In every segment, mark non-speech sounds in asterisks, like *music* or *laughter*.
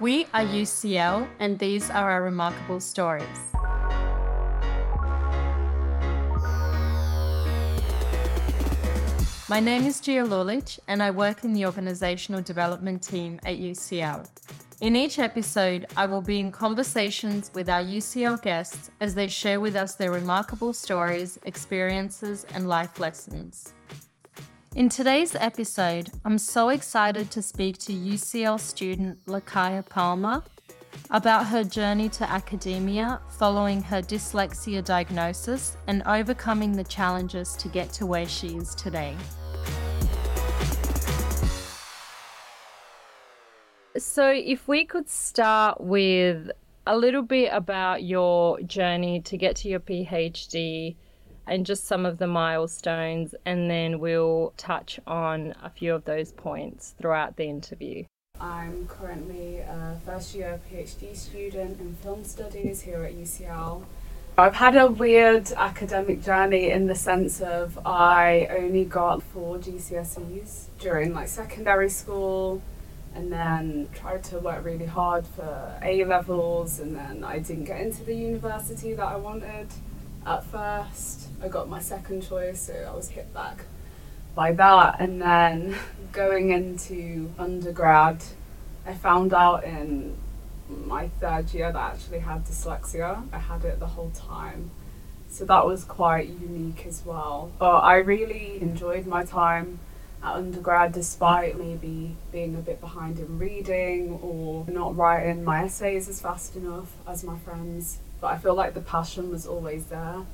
We are UCL, and these are our remarkable stories. My name is Gia Lulich, and I work in the organizational development team at UCL. In each episode, I will be in conversations with our UCL guests as they share with us their remarkable stories, experiences, and life lessons. In today's episode, I'm so excited to speak to UCL student Lakaya Palmer about her journey to academia following her dyslexia diagnosis and overcoming the challenges to get to where she is today. So, if we could start with a little bit about your journey to get to your PhD and just some of the milestones, and then we'll touch on a few of those points throughout the interview. I'm currently a first year PhD student in film studies here at UCL. I've had a weird academic journey in the sense of I only got four GCSEs during like secondary school and then tried to work really hard for A levels and then I didn't get into the university that I wanted at first. I got my second choice, so I was hit back by that. And then going into undergrad, I found out in my third year that I actually had dyslexia. I had it the whole time. So that was quite unique as well. But I really enjoyed my time at undergrad despite maybe being a bit behind in reading or not writing my essays as fast enough as my friends. But I feel like the passion was always there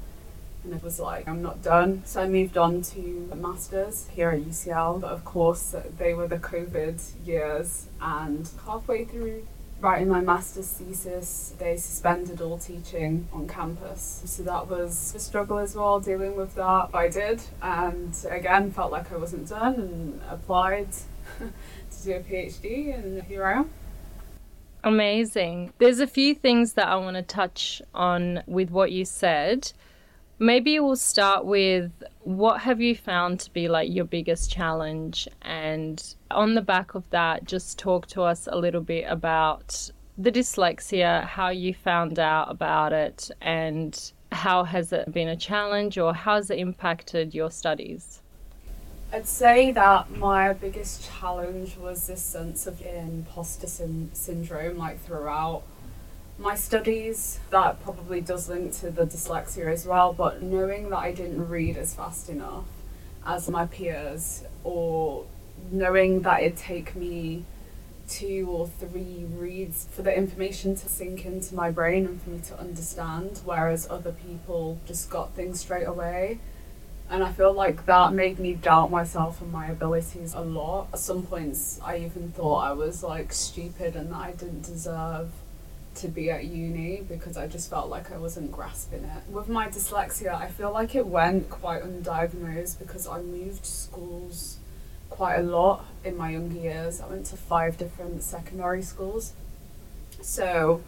and it was like, I'm not done. So I moved on to a master's here at UCL. But of course, they were the COVID years, and halfway through writing my master's thesis, they suspended all teaching on campus. So that was a struggle as well, dealing with that. But I did, and again, felt like I wasn't done and applied *laughs* to do a PhD, and here I am. Amazing. There's a few things that I want to touch on with what you said. Maybe we'll start with what have you found to be like your biggest challenge? And on the back of that, just talk to us a little bit about the dyslexia, how you found out about it, and how has it been a challenge or how has it impacted your studies? I'd say that my biggest challenge was this sense of imposter syndrome, like throughout my studies, that probably does link to the dyslexia as well, but knowing that I didn't read as fast enough as my peers, or knowing that it'd take me two or three reads for the information to sink into my brain and for me to understand, whereas other people just got things straight away. And I feel like that made me doubt myself and my abilities a lot. At some points, I even thought I was like stupid and that I didn't deserve to be at uni because I just felt like I wasn't grasping it. With my dyslexia, I feel like it went quite undiagnosed because I moved schools quite a lot in my younger years. I went to five different secondary schools. So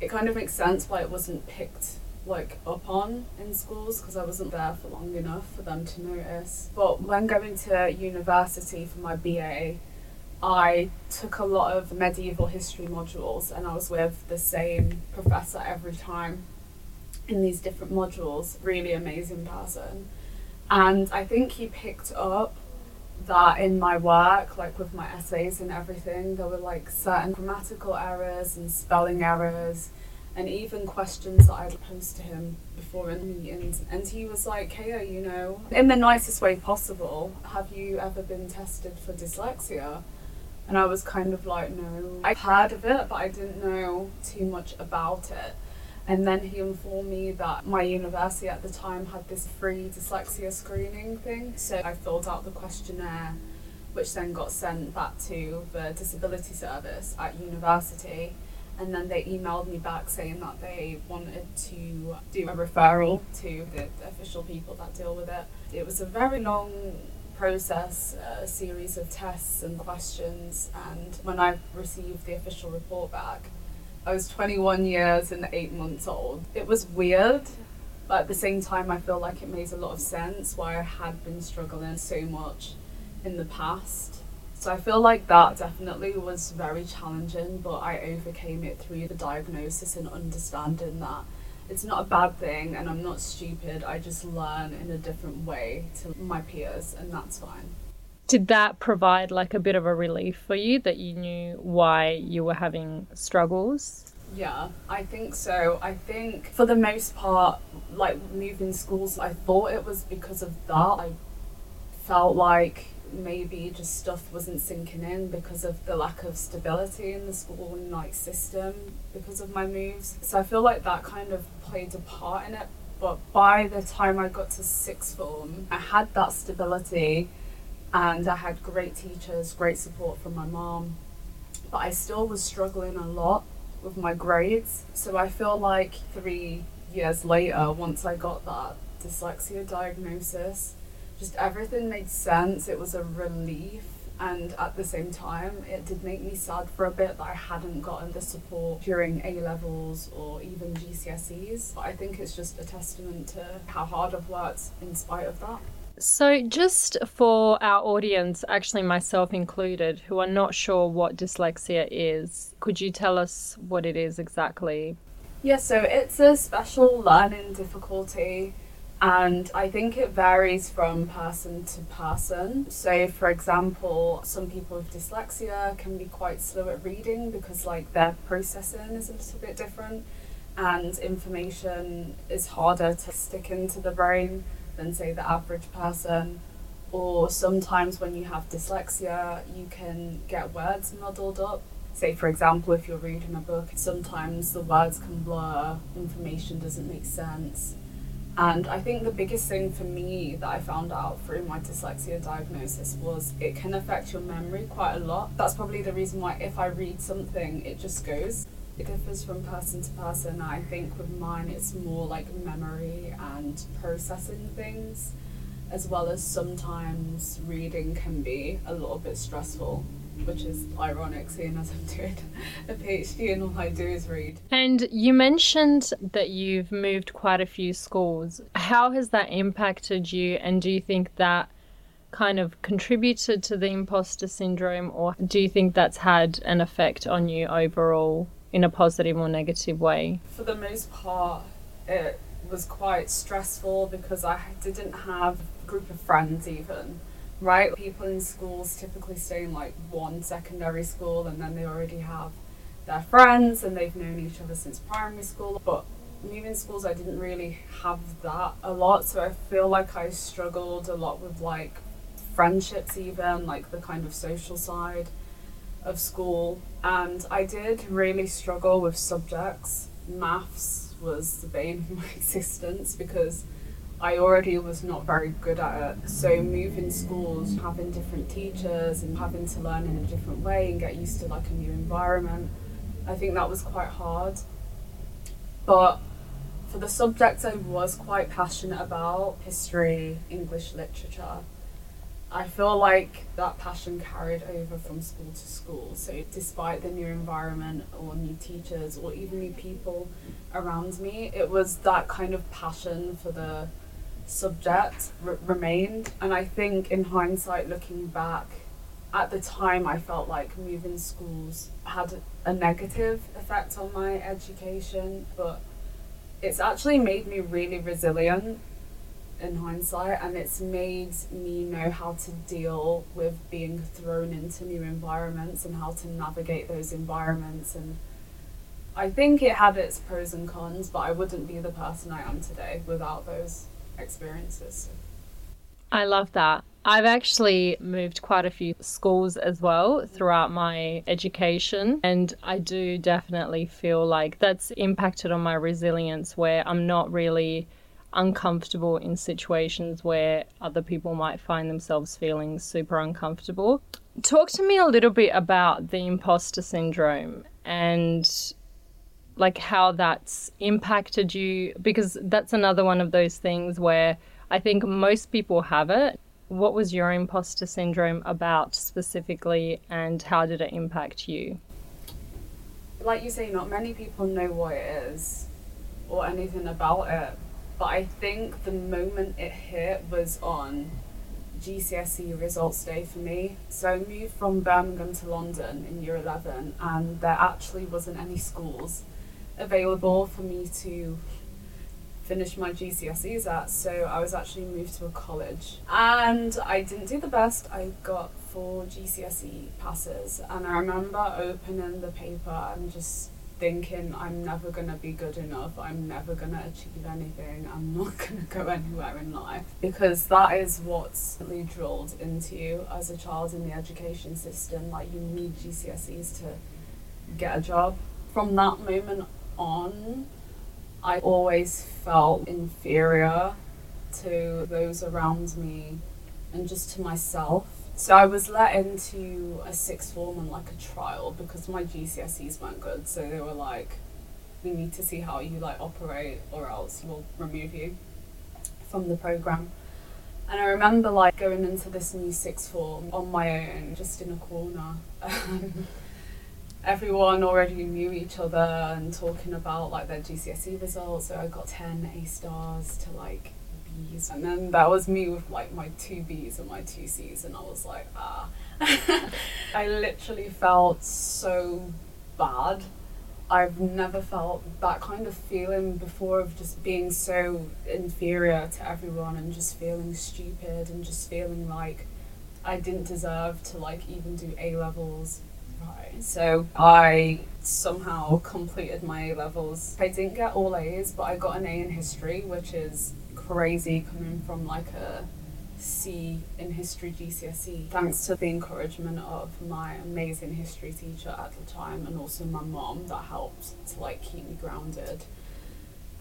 it kind of makes sense why it wasn't picked like up on in schools because I wasn't there for long enough for them to notice. But when going to university for my BA, I took a lot of medieval history modules and I was with the same professor every time in these different modules. Really amazing person. And I think he picked up that in my work, like with my essays and everything, there were like certain grammatical errors and spelling errors and even questions that I'd posed to him before in meetings. And he was like, hey, you know, in the nicest way possible, have you ever been tested for dyslexia? And I was kind of like, no. I heard of it, but I didn't know too much about it. And then he informed me that my university at the time had this free dyslexia screening thing. So I filled out the questionnaire, which then got sent back to the disability service at university. And then they emailed me back saying that they wanted to do a referral to the official people that deal with it. It was a very long process a series of tests and questions. And when I received the official report back, I was 21 years and eight months old. It was weird, but at the same time, I feel like it made a lot of sense why I had been struggling so much in the past. So I feel like that definitely was very challenging, but I overcame it through the diagnosis and understanding that it's not a bad thing and I'm not stupid. I just learn in a different way to my peers, and that's fine. Did that provide like a bit of a relief for you that you knew why you were having struggles? Yeah, I think so. I think for the most part, like moving schools, I thought it was because of that. I felt like maybe just stuff wasn't sinking in because of the lack of stability in the school like system because of my moves. So I feel like that kind of played a part in it. But by the time I got to sixth form, I had that stability and I had great teachers, great support from my mom. But I still was struggling a lot with my grades. So I feel like three years later, once I got that dyslexia diagnosis, just everything made sense. It was a relief. And at the same time, it did make me sad for a bit that I hadn't gotten the support during A levels or even GCSEs. But I think it's just a testament to how hard I've worked in spite of that. So, just for our audience, actually myself included, who are not sure what dyslexia is, could you tell us what it is exactly? Yeah, so it's a special learning difficulty and I think it varies from person to person. So, for example, some people with dyslexia can be quite slow at reading because, like, their processing is a little bit different, and information is harder to stick into the brain than, say, the average person. Or sometimes when you have dyslexia, you can get words muddled up. Say, for example, if you're reading a book, sometimes the words can blur, information doesn't make sense and I think the biggest thing for me that I found out through my dyslexia diagnosis was it can affect your memory quite a lot. That's probably the reason why if I read something, it just goes. It differs from person to person. I think with mine, it's more like memory and processing things, as well as sometimes reading can be a little bit stressful which is ironic seeing as I'm doing a PhD and all I do is read. And you mentioned that you've moved quite a few schools. How has that impacted you, and do you think that kind of contributed to the imposter syndrome, or do you think that's had an effect on you overall in a positive or negative way? For the most part, it was quite stressful because I didn't have a group of friends even right? People in schools typically stay in like one secondary school and then they already have their friends and they've known each other since primary school. But moving schools, I didn't really have that a lot, so I feel like I struggled a lot with like friendships, even like the kind of social side of school. And I did really struggle with subjects. Maths was the bane of my *laughs* existence because I already was not very good at it. So moving schools, having different teachers and having to learn in a different way and get used to like a new environment, I think that was quite hard. But for the subjects I was quite passionate about, history, English literature, I feel like that passion carried over from school to school. So, despite the new environment or new teachers or even new people around me, it was that kind of passion for the subject r- remained. And I think, in hindsight, looking back, at the time, I felt like moving schools had a negative effect on my education, but it's actually made me really resilient in hindsight, and it's made me know how to deal with being thrown into new environments and how to navigate those environments. And I think it had its pros and cons, but I wouldn't be the person I am today without those experiences. I love that. I've actually moved quite a few schools as well throughout my education, and I do definitely feel like that's impacted on my resilience where I'm not really uncomfortable in situations where other people might find themselves feeling super uncomfortable. Talk to me a little bit about the imposter syndrome and like how that's impacted you because that's another one of those things where I think most people have it. What was your imposter syndrome about specifically and how did it impact you? Like you say, not many people know what it is or anything about it, but I think the moment it hit was on GCSE results day for me. So I moved from Birmingham to London in year 11, and there actually wasn't any schools available for me to finish my GCSEs at. So I was actually moved to a college, and I didn't do the best. I got four GCSE passes, and I remember opening the paper and just thinking I'm never gonna be good enough, I'm never gonna achieve anything, I'm not *laughs* gonna go anywhere in life. Because that is what's really drilled into you as a child in the education system. Like you need GCSEs to get a job. From that moment on, I always felt inferior to those around me and just to myself so I was let into a sixth form on like a trial because my GCSEs weren't good. So they were like, we need to see how you like operate or else we'll remove you from the program. And I remember like going into this new sixth form on my own, just in a corner. *laughs* Everyone already knew each other and talking about like their GCSE results. So I got 10 A stars to like B's. And then that was me with like my two B's and my two C's, and I was like, ah. *laughs* I literally felt so bad. I've never felt that kind of feeling before of just being so inferior to everyone and just feeling stupid and just feeling like I didn't deserve to like even do A levels. So I somehow completed my A levels. I didn't get all A's, but I got an A in history, which is crazy coming from like a C in history GCSE, thanks to the encouragement of my amazing history teacher at the time and also my mom that helped to like keep me grounded.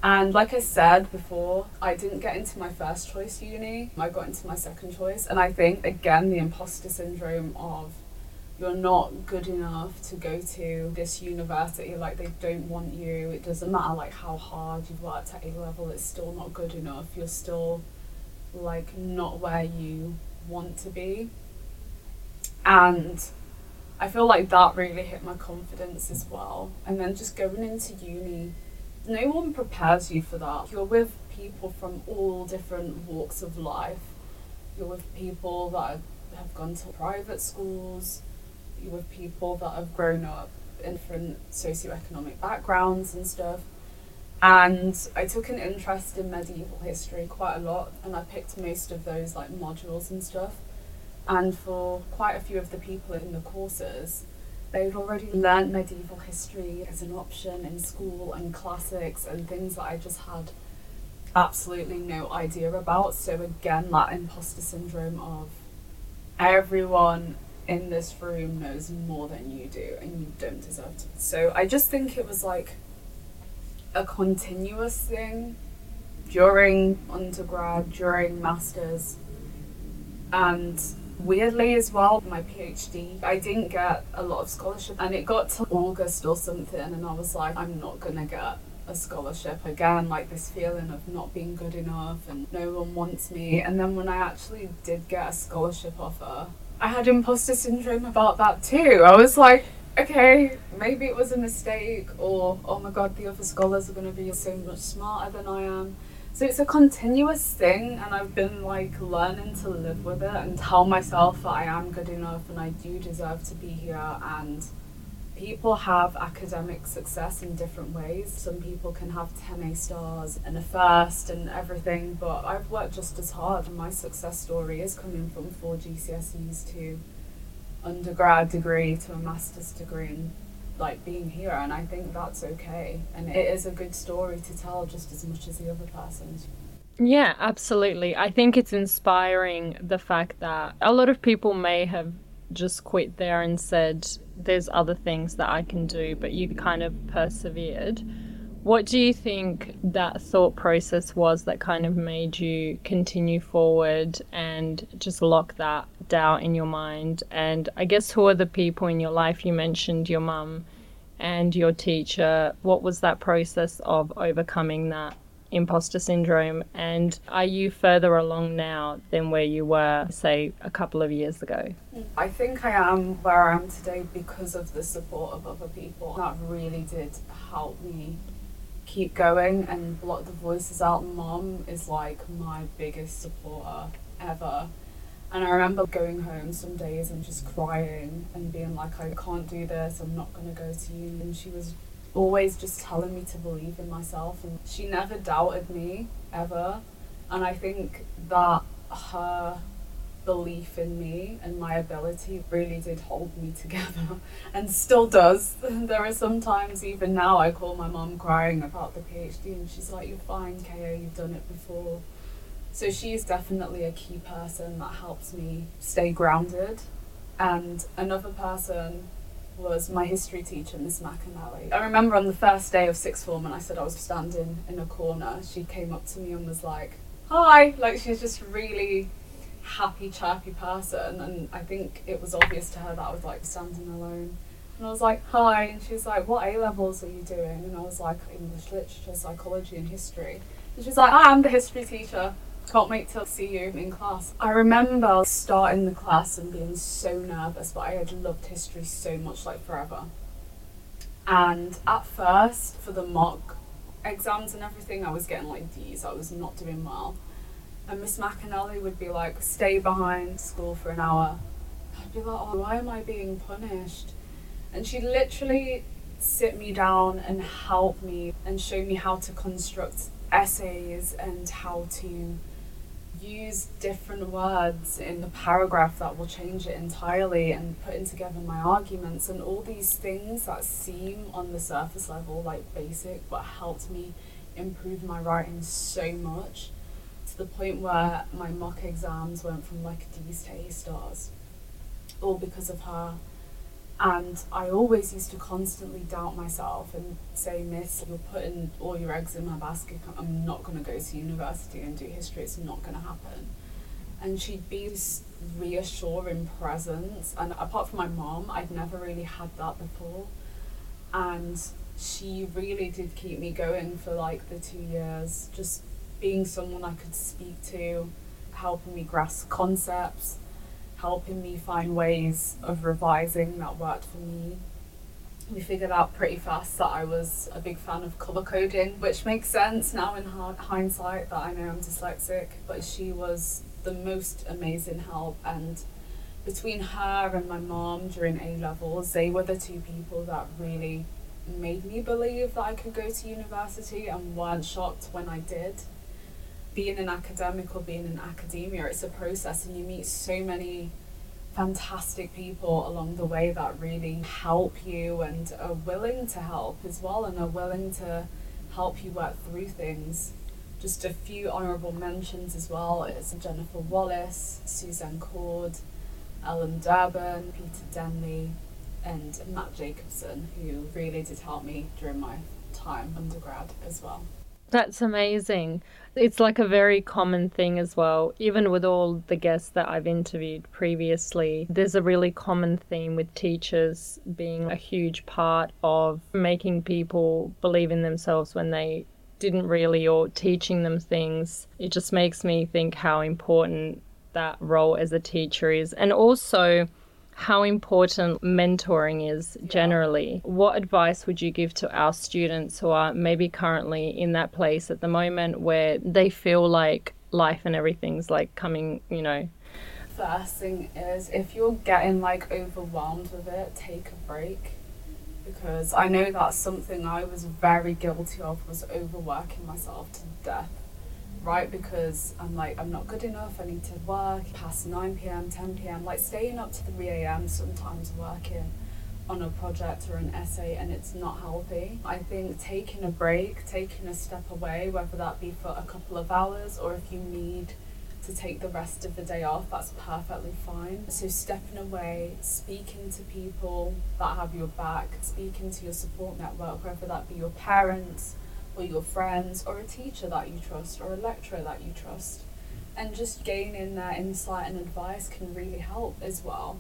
And like I said before, I didn't get into my first choice uni, I got into my second choice. And I think, again, the imposter syndrome of you're not good enough to go to this university like they don't want you it doesn't matter like how hard you've worked at a level it's still not good enough you're still like not where you want to be. And i feel like that really hit my confidence as well. And then just going into uni no one prepares you for that. You're with people from all different walks of life. You're with people that have gone to private schools with people that have grown up in different socioeconomic backgrounds and stuff. And I took an interest in medieval history quite a lot, and I picked most of those like modules and stuff. And for quite a few of the people in the courses, they'd already learned medieval history as an option in school and classics and things that I just had absolutely no idea about. So, again, that imposter syndrome of everyone in this room knows more than you do and you don't deserve to. So I just think it was like a continuous thing during undergrad, during masters, and weirdly as well, my PhD, I didn't get a lot of scholarship, and it got to August or something, and I was like, I'm not gonna get a scholarship again, like this feeling of not being good enough and no one wants me. And then when I actually did get a scholarship offer, I had imposter syndrome about that too. I was like, okay, maybe it was a mistake, or oh my god, the other scholars are going to be so much smarter than I am. So it's a continuous thing, and I've been like learning to live with it and tell myself that I am good enough and I do deserve to be here and people have academic success in different ways. Some people can have 10 A stars and a first and everything, but I've worked just as hard, and my success story is coming from four GCSEs to undergrad degree to a master's degree and like being here and I think that's okay and it is a good story to tell just as much as the other person's. Yeah, absolutely. I think it's inspiring the fact that a lot of people may have just quit there and said, there's other things that I can do, but you kind of persevered. What do you think that thought process was that kind of made you continue forward and just lock that doubt in your mind? And I guess who are the people in your life? You mentioned your mum and your teacher. What was that process of overcoming that imposter syndrome? And are you further along now than where you were, say, a couple of years ago? I think I am where I am today because of the support of other people. That really did help me keep going and block the voices out. Mom is like my biggest supporter ever. And I remember going home some days and just crying and being like, I can't do this, I'm not going to go to uni. And she was always just telling me to believe in myself. And she never doubted me, ever. And I think that her belief in me and my ability really did hold me together *laughs* and still does. *laughs* there are sometimes, even now, I call my mom crying about the PhD and she's like, You're fine, Kaya, you've done it before. So she is definitely a key person that helps me stay grounded. And another person was my history teacher, Miss McAnally. I remember on the first day of sixth form when I said I was standing in a corner, she came up to me and was like, Hi! Like she's just a really happy, chirpy person. And I think it was obvious to her that I was like standing alone. And I was like, Hi. And she's like, What A levels are you doing? And I was like, English literature, psychology, and history. And she's like, ah, I'm the history teacher. Can't wait to see you in class. I remember starting the class and being so nervous, but I had loved history so much, like forever. And at first, for the mock exams and everything, I was getting like D's. I was not doing well. And Miss McAnally would be like, stay behind school for an hour. I'd be like, oh, why am I being punished? And she'd literally sit me down and help me and show me how to construct essays and how to use different words in the paragraph that will change it entirely and putting together my arguments and all these things that seem on the surface level like basic but helped me improve my writing so much to the point where my mock exams went from like D's to A stars all because of her and I always used to constantly doubt myself and say, Miss, you're putting all your eggs in my basket. I'm not going to go to university and do history. It's not going to happen. And she'd be this reassuring presence. And apart from my mom, I'd never really had that before. And she really did keep me going for like the two years, just being someone I could speak to, helping me grasp concepts helping me find ways of revising that worked for me. We figured out pretty fast that I was a big fan of colour coding, which makes sense now in hindsight that I know I'm dyslexic. But she was the most amazing help, and between her and my mom during A levels, they were the two people that really made me believe that I could go to university and weren't shocked when I did being an academic or being in academia, it's a process, and you meet so many fantastic people along the way that really help you and are willing to help as well and are willing to help you work through things. Just a few honourable mentions as well is Jennifer Wallace, Suzanne Cord, Ellen Durbin, Peter Denley, and Matt Jacobson, who really did help me during my time undergrad as well. That's amazing. It's like a very common thing as well. Even with all the guests that I've interviewed previously, there's a really common theme with teachers being a huge part of making people believe in themselves when they didn't really, or teaching them things. It just makes me think how important that role as a teacher is. And also, how important mentoring is generally. What advice would you give to our students who are maybe currently in that place at the moment where they feel like life and everything's like coming, you know? First thing is if you're getting like overwhelmed with it, take a break. Because I know that's something I was very guilty of was overworking myself to death right? Because I'm like, I'm not good enough, I need to work past 9 pm, 10 pm, like staying up to 3 am sometimes working on a project or an essay and it's not healthy. I think taking a break, taking a step away, whether that be for a couple of hours or if you need to take the rest of the day off, that's perfectly fine. So, stepping away, speaking to people that have your back, speaking to your support network, whether that be your parents, or your friends or a teacher that you trust or a lecturer that you trust. And just gaining their insight and advice can really help as well.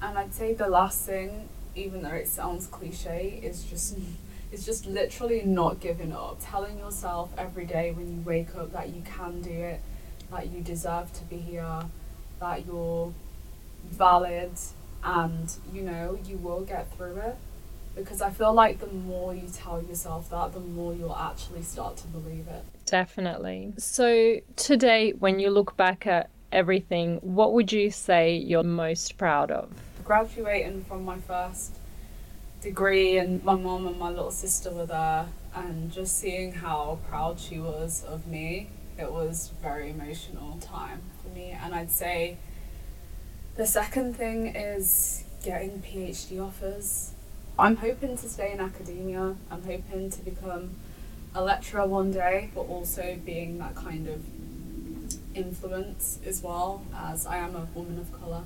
And I'd say the last thing, even though it sounds cliche, is just mm. is just literally not giving up. Telling yourself every day when you wake up that you can do it, that you deserve to be here, that you're valid and you know you will get through it because I feel like the more you tell yourself that, the more you'll actually start to believe it. Definitely. So, today, when you look back at everything, what would you say you're most proud of? Graduating from my first degree, and my mom and my little sister were there, and just seeing how proud she was of me, it was very emotional time for me. And I'd say the second thing is getting PhD offers. I'm hoping to stay in academia. I'm hoping to become a lecturer one day, but also being that kind of influence as well, as I am a woman of colour.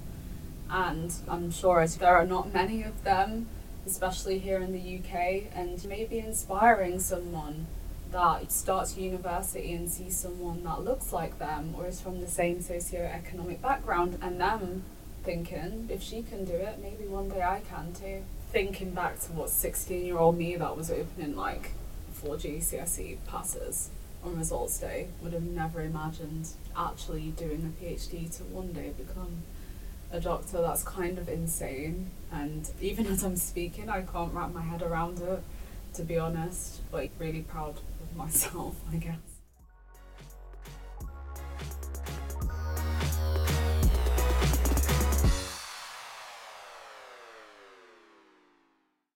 And I'm sure there are not many of them, especially here in the UK, and maybe inspiring someone that starts university and sees someone that looks like them or is from the same socio-economic background and them thinking if she can do it maybe one day I can too thinking back to what 16 year old me that was opening like four GCSE passes on results day would have never imagined actually doing a PhD to one day become a doctor. That's kind of insane. And even as I'm speaking, I can't wrap my head around it, to be honest. Like, really proud of myself, *laughs* I guess.